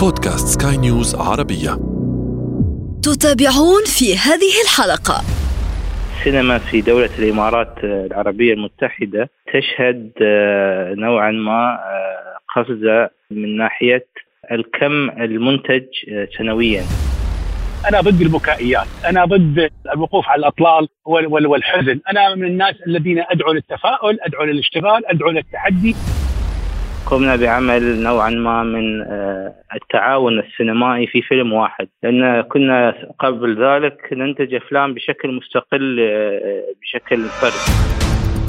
بودكاست سكاي نيوز عربية. تتابعون في هذه الحلقة. السينما في دولة الإمارات العربية المتحدة تشهد آه، نوعا ما آه، قفزة من ناحية الكم المنتج آه، سنويا. أنا ضد البكائيات، أنا ضد الوقوف على الأطلال والحزن، أنا من الناس الذين أدعو للتفاؤل، أدعو للاشتغال، أدعو للتحدي. قمنا بعمل نوعا ما من آه، التعاون السينمائي في فيلم واحد. لأن كنا قبل ذلك ننتج أفلام بشكل مستقل آه، بشكل فردي.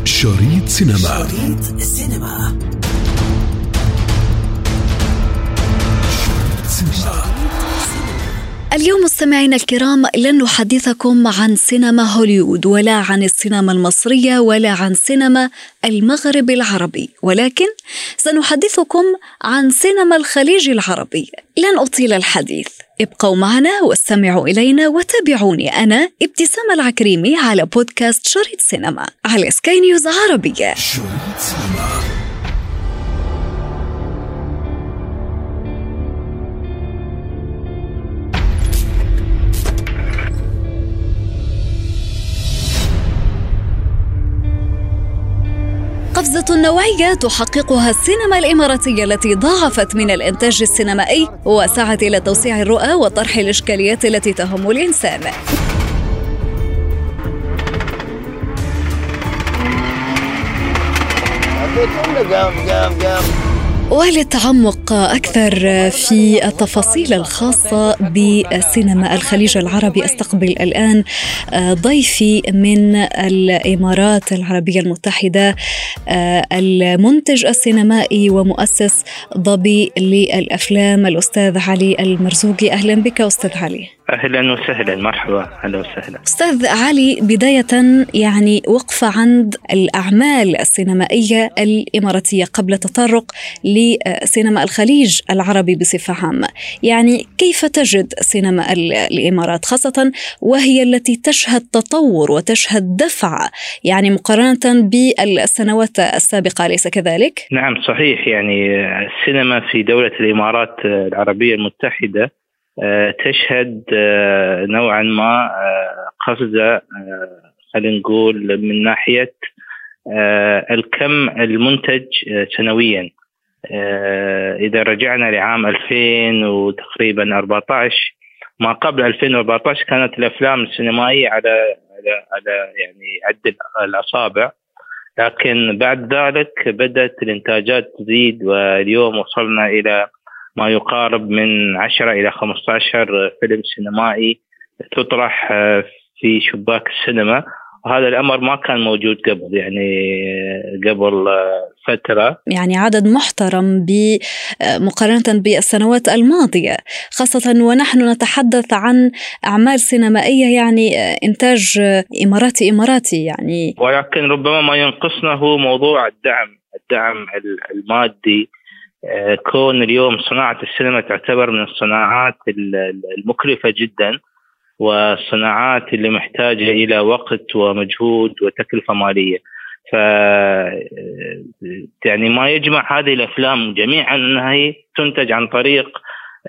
شريط سينما. شريط السينما اليوم مستمعينا الكرام لن نحدثكم عن سينما هوليوود ولا عن السينما المصرية ولا عن سينما المغرب العربي. ولكن سنحدثكم عن سينما الخليج العربي. لن أطيل الحديث. ابقوا معنا واستمعوا إلينا وتابعوني. أنا ابتسام العكريمي على بودكاست شريط سينما على سكاي نيوز عربية. شريط سينما. نوعية تحققها السينما الإماراتية التي ضاعفت من الإنتاج السينمائي وسعت إلى توسيع الرؤى وطرح الإشكاليات التي تهم الإنسان. وللتعمق أكثر في التفاصيل الخاصة بسينما الخليج العربي. أستقبل الآن ضيفي من الإمارات العربية المتحدة المنتج السينمائي ومؤسس ضبي للأفلام الأستاذ علي المرزوقي. أهلا بك أستاذ علي. أهلا وسهلا. مرحبا. أهلا وسهلا. أستاذ علي بداية يعني وقفة عند الأعمال السينمائية الإماراتية قبل تطرق لسينما الخليج العربي بصفة عامة. يعني كيف تجد سينما الإمارات خاصة وهي التي تشهد تطور وتشهد دفع يعني مقارنة بالسنوات السابقة أليس كذلك؟ نعم صحيح. يعني السينما في دولة الإمارات العربية المتحدة آه، تشهد آه، نوعا ما آه، قفزة خلينا نقول من ناحية الكم المنتج سنويا. إذا رجعنا لعام 2000 وتقريبا 14 ما قبل 2014 كانت الأفلام السينمائية على على على يعني عد الأصابع. لكن بعد ذلك بدأت الإنتاجات تزيد واليوم وصلنا إلى ما يقارب من 10 إلى 15 فيلم سينمائي تطرح آه، في شباك السينما. وهذا الأمر ما كان موجود قبل يعني قبل آه، فترة. يعني عدد محترم مقارنة بالسنوات الماضية. خاصة ونحن نتحدث عن أعمال سينمائية يعني آه، إنتاج إماراتي إماراتي يعني. ولكن ربما ما ينقصنا هو موضوع الدعم الدعم المادي آه، كون اليوم صناعة السينما تعتبر من الصناعات المكلفة جدا والصناعات اللي محتاجة إلى وقت ومجهود وتكلفة مالية. ف يعني ما يجمع هذه الأفلام جميعا أنها هي تنتج عن طريق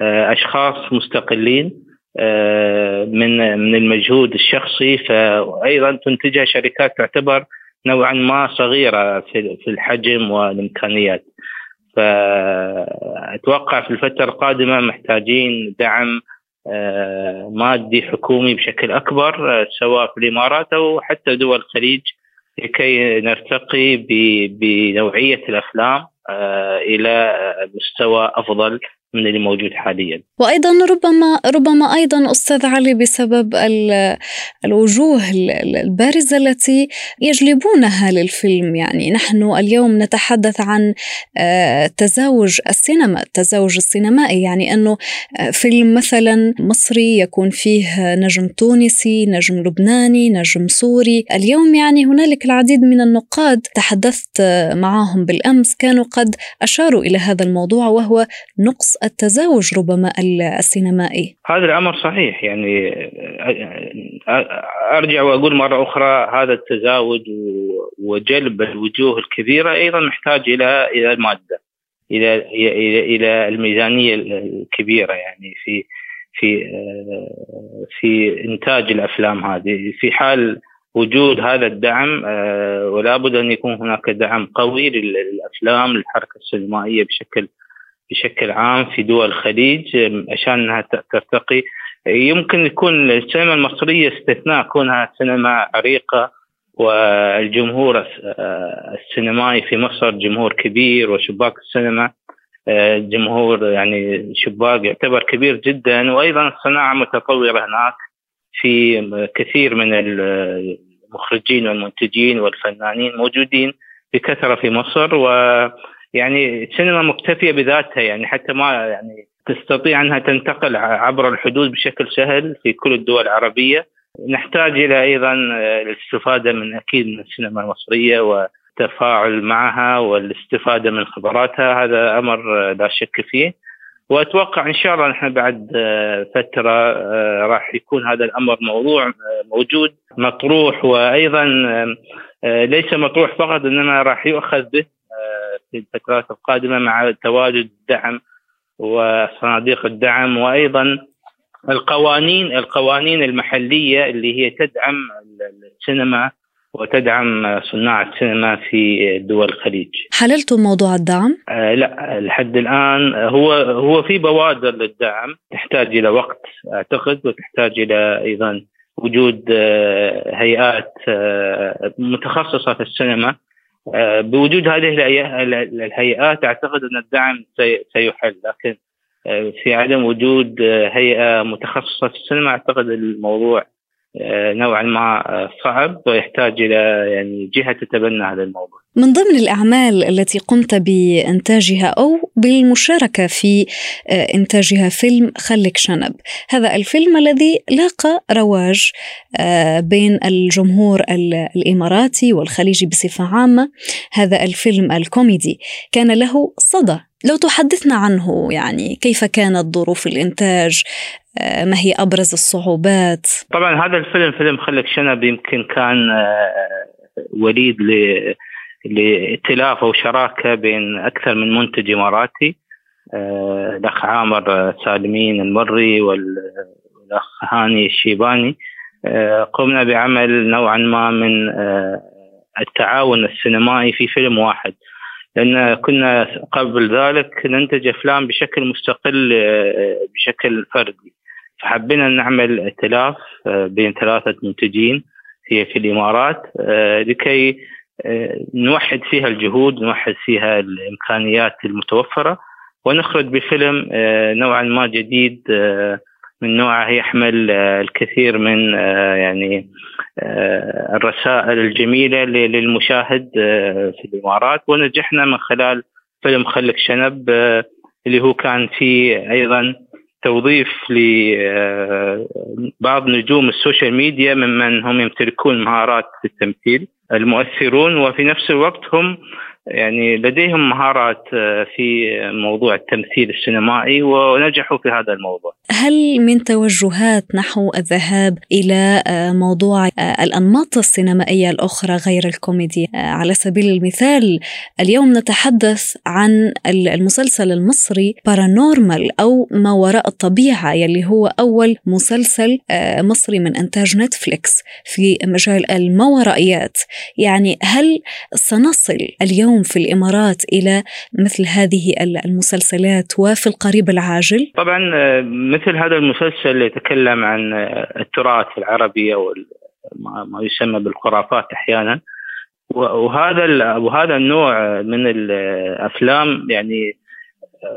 آه، أشخاص مستقلين آه، من من المجهود الشخصي. فأيضا تنتجها شركات تعتبر نوعا ما صغيرة في الحجم والإمكانيات. فأتوقع في الفترة القادمة محتاجين دعم آه، مادي حكومي بشكل أكبر آه، سواء في الإمارات أو حتى دول الخليج لكي نرتقي بنوعية الأفلام آه، إلى مستوى أفضل. من اللي موجود حاليا. وأيضا ربما ربما أيضا أستاذ علي بسبب الوجوه البارزة التي يجلبونها للفيلم. يعني نحن اليوم نتحدث عن آه، تزاوج السينما التزاوج السينمائي. يعني أنه آه، فيلم مثلا مصري يكون فيه نجم تونسي نجم لبناني نجم سوري. اليوم يعني هنالك العديد من النقاد. تحدثت معهم بالأمس. كانوا قد أشاروا إلى هذا الموضوع وهو نقص التزاوج ربما السينمائي. هذا الأمر صحيح يعني أرجع وأقول مرة أخرى هذا التزاوج وجلب الوجوه الكبيرة أيضا محتاج إلى إلى المادة إلى إلى إلى الميزانية الكبيرة يعني في في آه، في إنتاج الأفلام هذه. في حال وجود هذا الدعم آه، ولا بد أن يكون هناك دعم قوي للأفلام للحركة السينمائية بشكل بشكل عام في دول الخليج عشان إنها ترتقي. يمكن يكون السينما المصرية استثناء كونها سينما عريقة والجمهور آه، السينمائي في مصر جمهور كبير وشباك السينما آه، جمهور يعني شباك يعتبر كبير جدا. وأيضا الصناعه متطورة هناك في كثير من المخرجين والمنتجين والفنانين موجودين بكثرة في مصر. ويعني السينما مكتفية بذاتها يعني حتى ما يعني تستطيع أنها تنتقل عبر الحدود بشكل سهل في كل الدول العربية. نحتاج إلى أيضا الاستفادة من أكيد من السينما المصرية والتفاعل معها والاستفادة من خبراتها هذا أمر لا شك فيه. وأتوقع إن شاء الله نحن بعد فترة راح يكون هذا الأمر موضوع موجود مطروح. وأيضا ليس مطروح فقط إنما راح يؤخذ به في الفترات القادمة مع تواجد الدعم وصناديق الدعم وأيضا القوانين القوانين المحلية اللي هي تدعم السينما وتدعم صناع السينما في دول الخليج. حللتم موضوع الدعم؟ آه لا لحد الآن هو هو في بوادر للدعم تحتاج إلى وقت أعتقد وتحتاج إلى أيضا وجود آه هيئات آه متخصصه في السينما بوجود هذه الهيئات أعتقد أن الدعم سيحل لكن في عدم وجود هيئة متخصصة في السينما أعتقد الموضوع آه، نوعا ما آه، صعب ويحتاج إلى يعني جهة تتبنى هذا الموضوع. من ضمن الأعمال التي قمت بإنتاجها أو بالمشاركة في آه، إنتاجها فيلم خلك شنب، هذا الفيلم الذي لاقى رواج بين الجمهور الإماراتي والخليجي بصفة عامة، هذا الفيلم الكوميدي كان له صدى. لو تحدثنا عنه يعني كيف كانت ظروف الإنتاج؟ آه، ما هي أبرز الصعوبات؟ طبعا هذا الفيلم فيلم خلك شنب يمكن كان آه، وليد لائتلاف أو شراكة بين أكثر من منتج إماراتي. آه، الأخ عامر سالمين المري والأخ هاني الشيباني. قمنا بعمل نوعا ما من التعاون السينمائي في فيلم واحد. لأن كنا قبل ذلك ننتج أفلام بشكل مستقل آه، بشكل فردي. فحبينا نعمل ائتلاف آه، بين ثلاثة منتجين في في الإمارات آه، لكي نوحد فيها الجهود نوحد فيها الإمكانيات المتوفرة ونخرج بفيلم نوعا ما جديد من نوعه يحمل الكثير من يعني آه، الرسائل الجميلة للمشاهد آه، في الإمارات. ونجحنا من خلال فيلم خلك شنب آه، اللي هو كان فيه أيضا توظيف لبعض نجوم ال social media ممن هم يمتلكون مهارات في التمثيل المؤثرون وفي نفس الوقت هم يعني لديهم مهارات آه، في موضوع التمثيل السينمائي ونجحوا في هذا الموضوع. هل من توجهات نحو الذهاب إلى آه، موضوع آه، الأنماط السينمائية الأخرى غير الكوميدي؟ على سبيل المثال اليوم نتحدث عن المسلسل المصري Paranormal أو ما وراء الطبيعة يلي هو أول مسلسل مصري من إنتاج نتفليكس في مجال الماورائيات، يعني هل سنصل اليوم اليوم في الإمارات إلى مثل هذه المسلسلات وفي القريب العاجل؟ طبعا آه، مثل هذا المسلسل يتكلم عن آه، التراث العربي أو ما يسمى بالخرافات أحيانا وهذا وهذا النوع من الأفلام يعني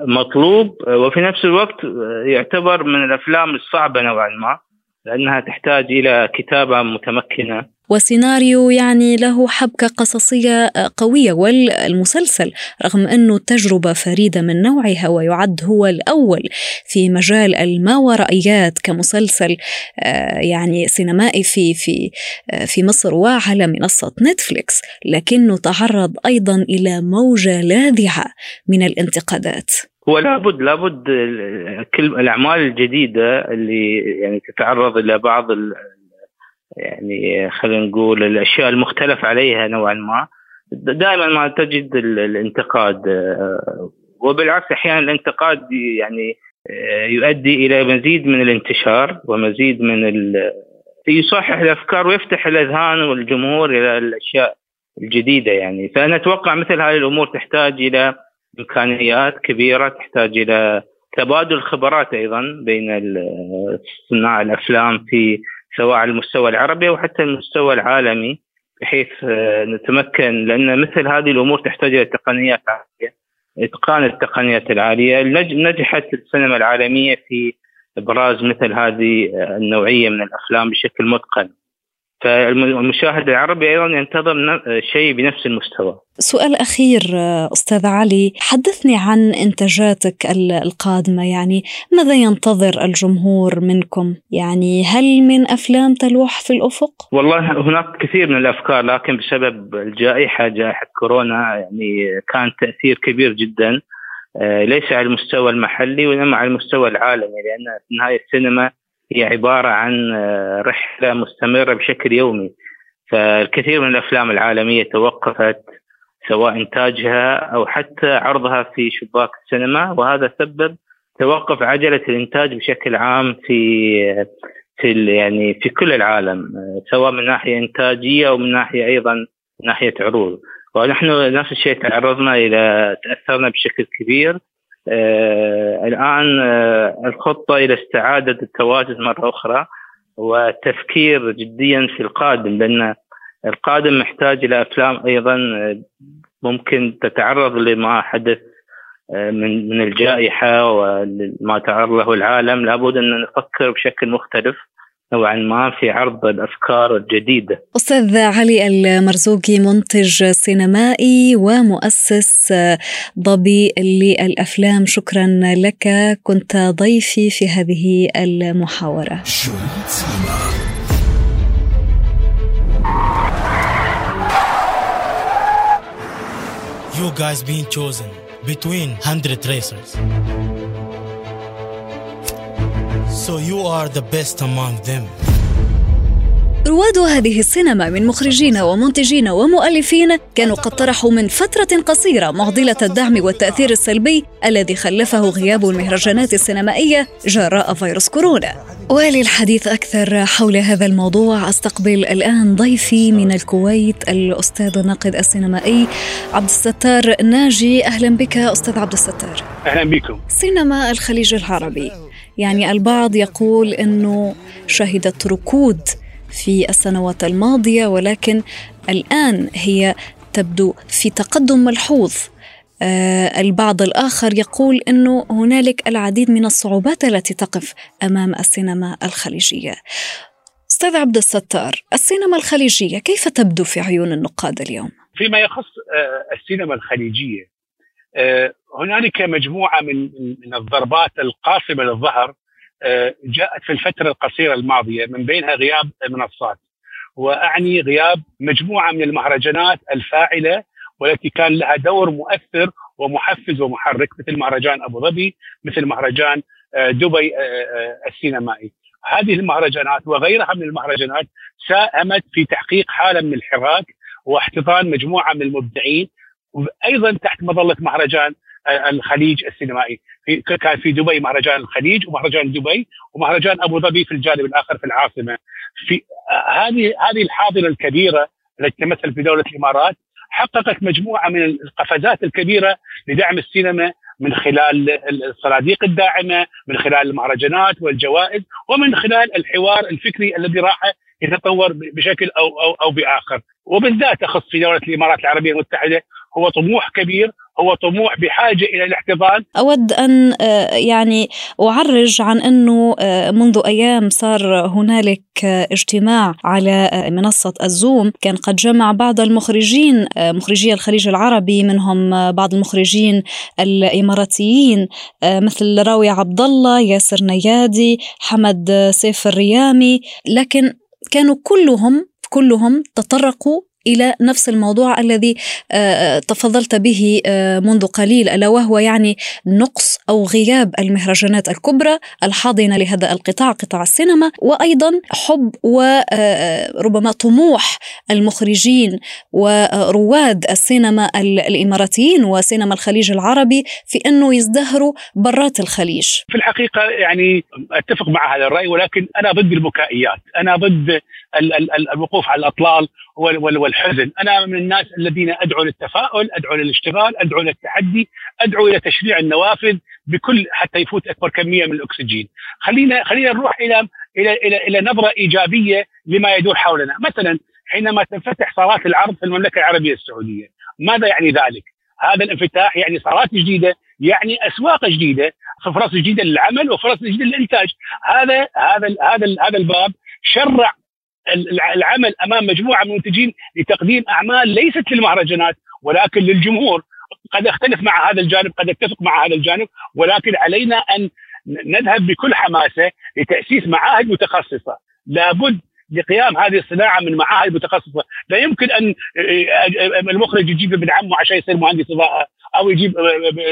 مطلوب وفي نفس الوقت يعتبر من الأفلام الصعبة نوعا ما لأنها تحتاج إلى كتابة متمكنة. وسيناريو يعني له حبكة قصصية قوية والمسلسل رغم أنه تجربة فريدة من نوعها ويعد هو الأول في مجال الماورائيات كمسلسل آه، يعني سينمائي في في آه، في مصر وعلى منصة نتفليكس لكنه تعرض أيضا إلى موجة لاذعة من الانتقادات. هو لابد لابد كل الأعمال الجديدة اللي يعني تتعرض إلى بعض يعني خلينا نقول الأشياء المختلف عليها نوعا ما دائما ما تجد الانتقاد وبالعكس أحيانا الانتقاد يعني يؤدي إلى مزيد من الانتشار ومزيد من يصحح الأفكار ويفتح الأذهان والجمهور إلى الأشياء الجديدة يعني. فأنا أتوقع مثل هذه الأمور تحتاج إلى إمكانيات كبيرة تحتاج إلى تبادل خبرات أيضا بين صناع الأفلام في سواء على المستوى العربي أو حتى المستوى العالمي بحيث نتمكن لأن مثل هذه الأمور تحتاج إلى تقنيات عالية إتقان التقنيات العالية. نجحت السينما العالمية في إبراز مثل هذه النوعية من الأفلام بشكل متقن. فالمشاهد العربي أيضا ينتظر شيء بنفس المستوى. سؤال أخير أستاذ علي، حدثني عن إنتاجاتك القادمة، يعني ماذا ينتظر الجمهور منكم؟ يعني هل من أفلام تلوح في الأفق؟ والله هناك كثير من الأفكار لكن بسبب الجائحة جائحة كورونا يعني كان تأثير كبير جدا آه، ليس على المستوى المحلي وإنما على المستوى العالمي لأن في النهايه السينما هي عبارة عن آه، رحلة مستمرة بشكل يومي. فالكثير من الأفلام العالمية توقفت سواء إنتاجها أو حتى عرضها في شباك السينما. وهذا سبب توقف عجلة الإنتاج بشكل عام في في يعني في كل العالم سواء من ناحية إنتاجية أو من ناحية أيضا من ناحية عروض. ونحن نفس الشيء تعرضنا إلى تأثرنا بشكل كبير. آه الآن آه الخطة إلى استعادة التواجد مرة أخرى والتفكير جديا في القادم لأن القادم محتاج إلى أفلام أيضا آه، ممكن تتعرض لما حدث آه، من من الجائحة وما تعرض له العالم. لابد أن نفكر بشكل مختلف. نوعا ما في عرض الأفكار الجديدة. أستاذ علي المرزوقي منتج سينمائي ومؤسس ضبي للأفلام شكرا لك كنت ضيفي في هذه المحاورة. You guys being chosen between 100 racers. So you are the best among them. رواد هذه السينما من مخرجين ومنتجين ومؤلفين كانوا قد طرحوا من فترة قصيرة معضلة الدعم والتأثير السلبي الذي خلفه غياب المهرجانات السينمائية جراء فيروس كورونا. وللحديث أكثر حول هذا الموضوع أستقبل الآن ضيفي من الكويت الأستاذ الناقد السينمائي عبد الستار ناجي أهلا بك أستاذ عبد الستار أهلا بكم سينما الخليج العربي يعني البعض يقول إنه شهدت ركود في السنوات الماضية ولكن الآن هي تبدو في تقدم ملحوظ آه البعض الآخر يقول أنه هنالك العديد من الصعوبات التي تقف أمام السينما الخليجية أستاذ عبد الستار السينما الخليجية كيف تبدو في عيون النقاد اليوم؟ فيما يخص آه السينما الخليجية هنالك مجموعة من من الضربات القاصمة للظهر آه، جاءت في الفترة القصيرة الماضية من بينها غياب المنصات وأعني غياب مجموعة من المهرجانات الفاعلة والتي كان لها دور مؤثر ومحفز ومحرك مثل مهرجان أبو ظبي مثل مهرجان آه، دبي آه، السينمائي. هذه المهرجانات وغيرها من المهرجانات ساهمت في تحقيق حالة من الحراك واحتضان مجموعة من المبدعين أيضا تحت مظلة مهرجان الخليج السينمائي. في كان في دبي مهرجان الخليج ومهرجان دبي ومهرجان أبو ظبي في الجانب الآخر في العاصمة. في هذه هذه الحاضنة الكبيرة التي تمثل في دولة الإمارات حققت مجموعة من القفزات الكبيرة لدعم السينما من خلال الصناديق الداعمة، من خلال المهرجانات والجوائز، ومن خلال الحوار الفكري الذي راح يتطور بشكل أو أو أو بآخر، وبالذات أخص في دولة الإمارات العربية المتحدة هو طموح كبير هو طموح بحاجة إلى الاحتضان. أود أن آه، يعني أعرج عن أنه آه، منذ أيام صار هنالك اجتماع على آه، منصة الزوم. كان قد جمع بعض المخرجين مخرجي الخليج العربي منهم بعض المخرجين الإماراتيين مثل راوي عبد الله ياسر نيادي حمد سيف الريامي. لكن كانوا كلهم كلهم تطرقوا إلى نفس الموضوع الذي آه، تفضلت به آه، منذ قليل ألا وهو يعني نقص أو غياب المهرجانات الكبرى الحاضنة لهذا القطاع قطاع السينما وأيضا حب وربما طموح المخرجين ورواد السينما الإماراتيين وسينما الخليج العربي في أنه يزدهروا برات الخليج. في الحقيقة يعني أتفق مع هذا الرأي ولكن أنا ضد البكائيات، أنا ضد الوقوف على الأطلال والحزن، أنا من الناس الذين أدعو للتفاؤل، أدعو للاشتغال، أدعو للتحدي، أدعو إلى تشريع النوافذ بكل حتى يفوت أكبر كمية من الأكسجين. خلينا خلينا نروح إلى إلى إلى إلى نظرة إيجابية لما يدور حولنا، مثلا حينما تنفتح صالات العرض في المملكة العربية السعودية، ماذا يعني ذلك؟ هذا الانفتاح يعني صالات جديدة، يعني أسواق جديدة، فرص جديدة للعمل وفرص جديدة للإنتاج، هذا هذا هذا هذا الباب شرع العمل أمام مجموعة من المنتجين لتقديم أعمال ليست للمهرجانات ولكن للجمهور. قد أختلف مع هذا الجانب قد أتفق مع هذا الجانب ولكن علينا أن نذهب بكل حماسة لتأسيس معاهد متخصصة. لابد لقيام هذه الصناعة من معاهد متخصصة، لا يمكن أن المخرج يجيب ابن عمه عشان يصير مهندس إضاءة. أو يجيب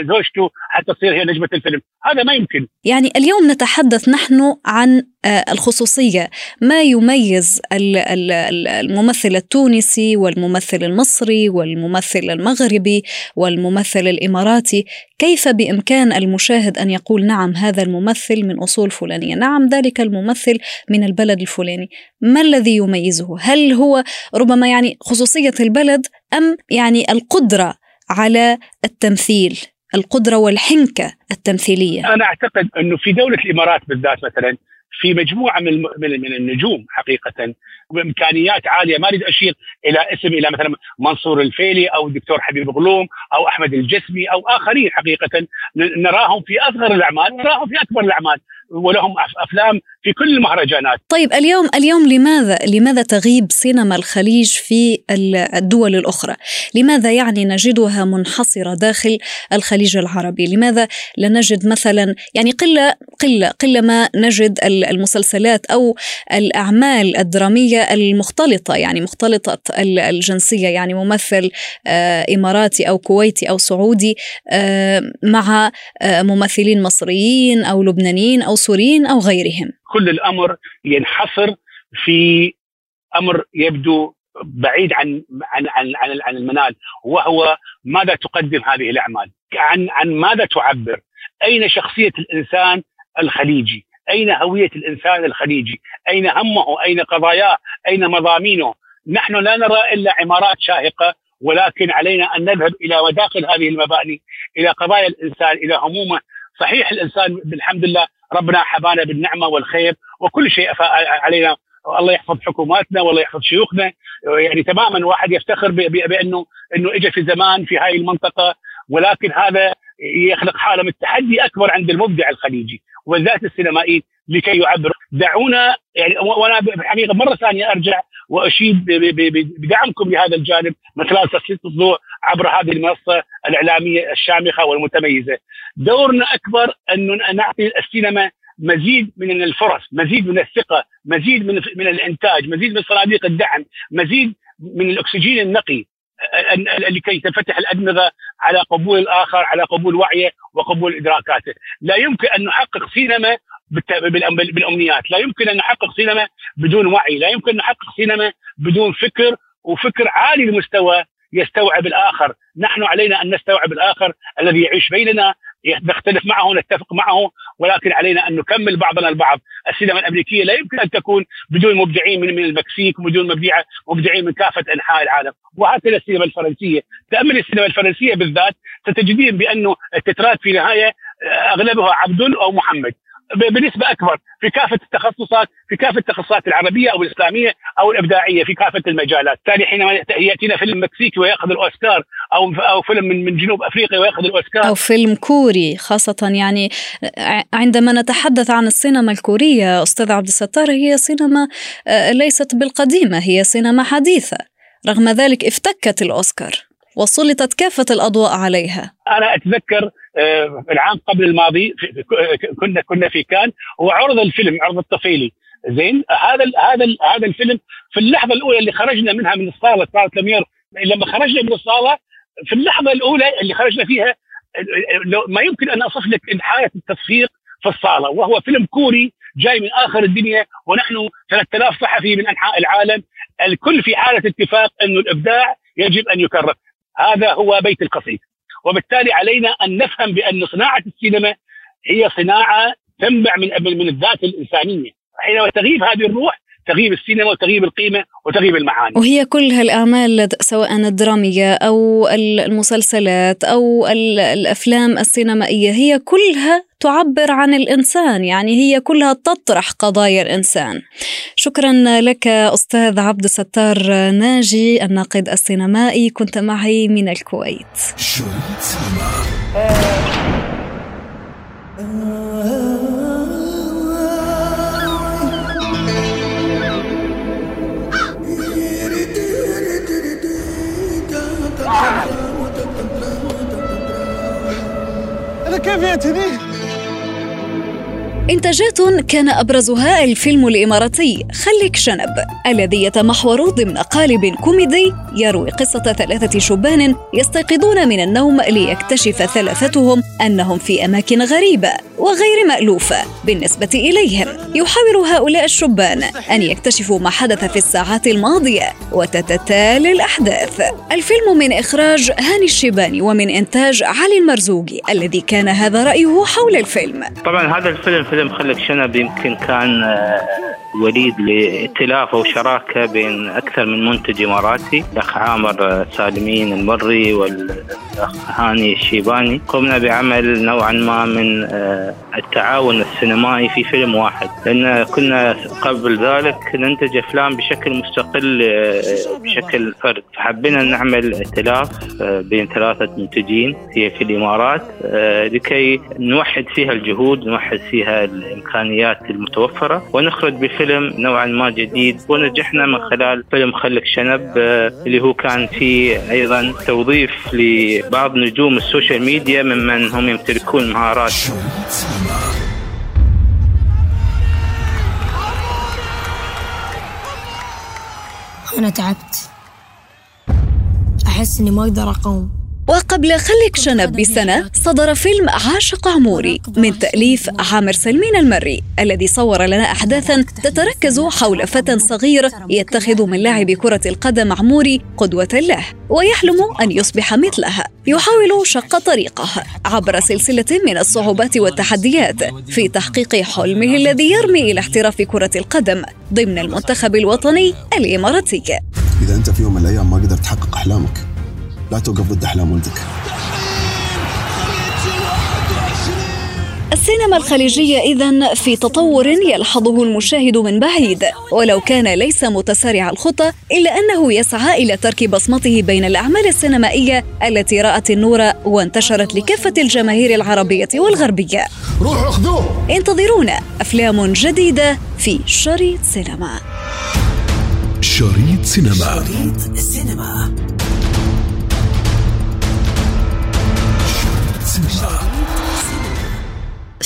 زوجته حتى تصير هي نجمة الفيلم، هذا ما يمكن. يعني اليوم نتحدث نحن عن آه، الخصوصية، ما يميز الممثل التونسي والممثل المصري والممثل المغربي والممثل الإماراتي، كيف بإمكان المشاهد أن يقول نعم هذا الممثل من أصول فلانية، نعم ذلك الممثل من البلد الفلاني، ما الذي يميزه؟ هل هو ربما يعني خصوصية البلد أم يعني القدرة على التمثيل القدرة والحنكة التمثيلية. أنا أعتقد أنه في دولة الإمارات بالذات مثلا في مجموعة من من النجوم حقيقه بإمكانيات عالية. ما أريد أشير إلى اسم إلى مثلا منصور الفيلي أو الدكتور حبيب غلوم أو أحمد الجسمي أو آخرين حقيقه. نراهم في أصغر الأعمال نراهم في أكبر الأعمال. ولهم أفلام في كل المهرجانات. طيب اليوم اليوم لماذا لماذا تغيب سينما الخليج في الدول الأخرى؟ لماذا يعني نجدها منحصرة داخل الخليج العربي؟ لماذا لا نجد مثلا يعني قلة قلة قلة ما نجد المسلسلات أو الأعمال الدرامية المختلطة يعني مختلطة الجنسية يعني ممثل آه، إماراتي أو كويتي أو سعودي آه، مع آه، ممثلين مصريين أو لبنانيين أو سوريين أو غيرهم. كل الأمر ينحصر في أمر يبدو بعيد عن عن عن عن, عن المنال وهو ماذا تقدم هذه الأعمال؟ عن عن ماذا تعبر؟ أين شخصية الإنسان الخليجي؟ أين هوية الإنسان الخليجي؟ أين همه؟ أين قضاياه؟ أين مضامينه؟ نحن لا نرى إلا عمارات شاهقة ولكن علينا أن نذهب إلى مداخل هذه المباني إلى قضايا الإنسان إلى همومه صحيح الإنسان بالحمد لله ربنا حبانا بالنعمة والخير وكل شيء علينا. الله يحفظ حكوماتنا والله يحفظ شيوخنا. يعني تماما واحد يفتخر بانه إنه اجى في زمان في هاي المنطقة ولكن هذا يخلق حالة من التحدي أكبر عند المبدع الخليجي وذات السينمائي. لكي يعبر دعونا يعني وأنا بالحقيقة مرة ثانية أرجع وأشيد بدعمكم لهذا الجانب من خلال تسليط الضوء عبر هذه المنصة الإعلامية الشامخة والمتميزة. دورنا أكبر أن نعطي السينما مزيد من الفرص، مزيد من الثقة، مزيد من من الإنتاج، مزيد من صناديق الدعم، مزيد من الأكسجين النقي لكي تنفتح الأدمغة على قبول الآخر، على قبول وعيه وقبول إدراكاته، لا يمكن أن نحقق سينما بالأمنيات، لا يمكن أن نحقق سينما بدون وعي، لا يمكن أن نحقق سينما بدون فكر وفكر عالي المستوى يستوعب الآخر، نحن علينا أن نستوعب الآخر الذي يعيش بيننا نختلف معه نتفق معه ولكن علينا أن نكمل بعضنا البعض، السينما الأمريكية لا يمكن أن تكون بدون مبدعين من المكسيك وبدون مبدعين مبدعين من كافة أنحاء العالم، وهكذا السينما الفرنسية، تأمل السينما الفرنسية بالذات ستجدين بأنه التترات في النهايه أغلبها عبد أو محمد، بنسبة أكبر في كافة التخصصات في كافة التخصصات العربية أو الإسلامية أو الإبداعية في كافة المجالات، بالتالي حينما يأتينا فيلم مكسيكي ويأخذ الأوسكار أو أو فيلم من من جنوب أفريقيا ويأخذ الأوسكار. أو فيلم كوري خاصة يعني عندما نتحدث عن السينما الكورية أستاذ عبد الستار هي سينما آه، ليست بالقديمة هي سينما حديثة رغم ذلك افتكت الأوسكار. وسلطت كافة الأضواء عليها. أنا أتذكر آه، العام قبل الماضي كنا كنا في كان وعرض الفيلم عرض الطفيلي. زين؟ هذا هذا هذا الفيلم في اللحظة الأولى اللي خرجنا منها من الصالة صاله لمير لما خرجنا من الصالة في اللحظة الأولى اللي خرجنا فيها ما يمكن أن أصف لك حاله التصفيق في الصالة وهو فيلم كوري جاي من آخر الدنيا ونحن 3000 صحفي من أنحاء العالم الكل في حالة اتفاق انه الإبداع يجب أن يكرر. هذا هو بيت القصيد. وبالتالي علينا أن نفهم بأن صناعة السينما هي صناعة تنبع من من الذات الإنسانية. حينما تغيب هذه الروح تغيب السينما وتغيب القيمة وتغيب المعاني. وهي كل هالأعمال سواء الدرامية أو المسلسلات أو الأفلام السينمائية هي كلها تعبر عن الإنسان يعني هي كلها تطرح قضايا الإنسان. شكرا لك أستاذ عبد الستار ناجي الناقد السينمائي. كنت معي من الكويت. شريط سينما أنا كيف يأتيني؟ إنتاجات كان أبرزها الفيلم الإماراتي خليك شنب الذي يتمحور ضمن قالب كوميدي يروي قصة ثلاثة شبان يستيقظون من النوم ليكتشف ثلاثتهم أنهم في أماكن غريبة وغير مألوفة بالنسبة إليهم. يحاول هؤلاء الشبان أن يكتشفوا ما حدث في الساعات الماضية وتتتالي الأحداث. الفيلم من إخراج هاني الشيباني ومن إنتاج علي المرزوقي الذي كان هذا رأيه حول الفيلم. طبعا هذا الفيلم فيلم خلك شنب يمكن كان آه، وليد لائتلاف أو شراكة بين أكثر من منتج إماراتي الأخ عامر آه، سالمين المري والأخ هاني الشيباني. قمنا بعمل نوعا ما من آه، التعاون السينمائي في فيلم واحد. لأن كنا قبل ذلك ننتج أفلام بشكل مستقل بشكل فرد. فحبينا نعمل ائتلاف بين ثلاثة منتجين في في الإمارات لكي نوحد فيها الجهود نوحد فيها الإمكانيات المتوفرة ونخرج بفيلم نوعا ما جديد ونجحنا من خلال فيلم خلك شنب آه، اللي هو كان فيه أيضا توظيف لبعض نجوم ال social media ممن هم يمتلكون مهارات. أنا تعبت. أحس إني ما أقدر أقوم. وقبل خلك شنب بسنة صدر فيلم عاشق عموري من تأليف عامر سلمين المري الذي صور لنا أحداثا تتركز حول فتى صغير يتخذ من لاعب كرة القدم عموري قدوة له ويحلم أن يصبح مثله يحاول شق طريقه عبر سلسلة من الصعوبات والتحديات في تحقيق حلمه الذي يرمي إلى احتراف كرة القدم ضمن المنتخب الوطني الإماراتي. إذا أنت في يوم من الأيام ما قدرت تحقق أحلامك لا توقف ضد أحلام ولدك. السينما الخليجية إذا في تطور يلحظه المشاهد من بعيد ولو كان ليس متسارع الخطى إلا أنه يسعى إلى ترك بصمته بين الأعمال السينمائية التي رأت النور وانتشرت لكافة الجماهير العربية والغربية. روحوا أخذوه! انتظرونا أفلام جديدة في شريط سينما. شريط سينما. شريط سينما.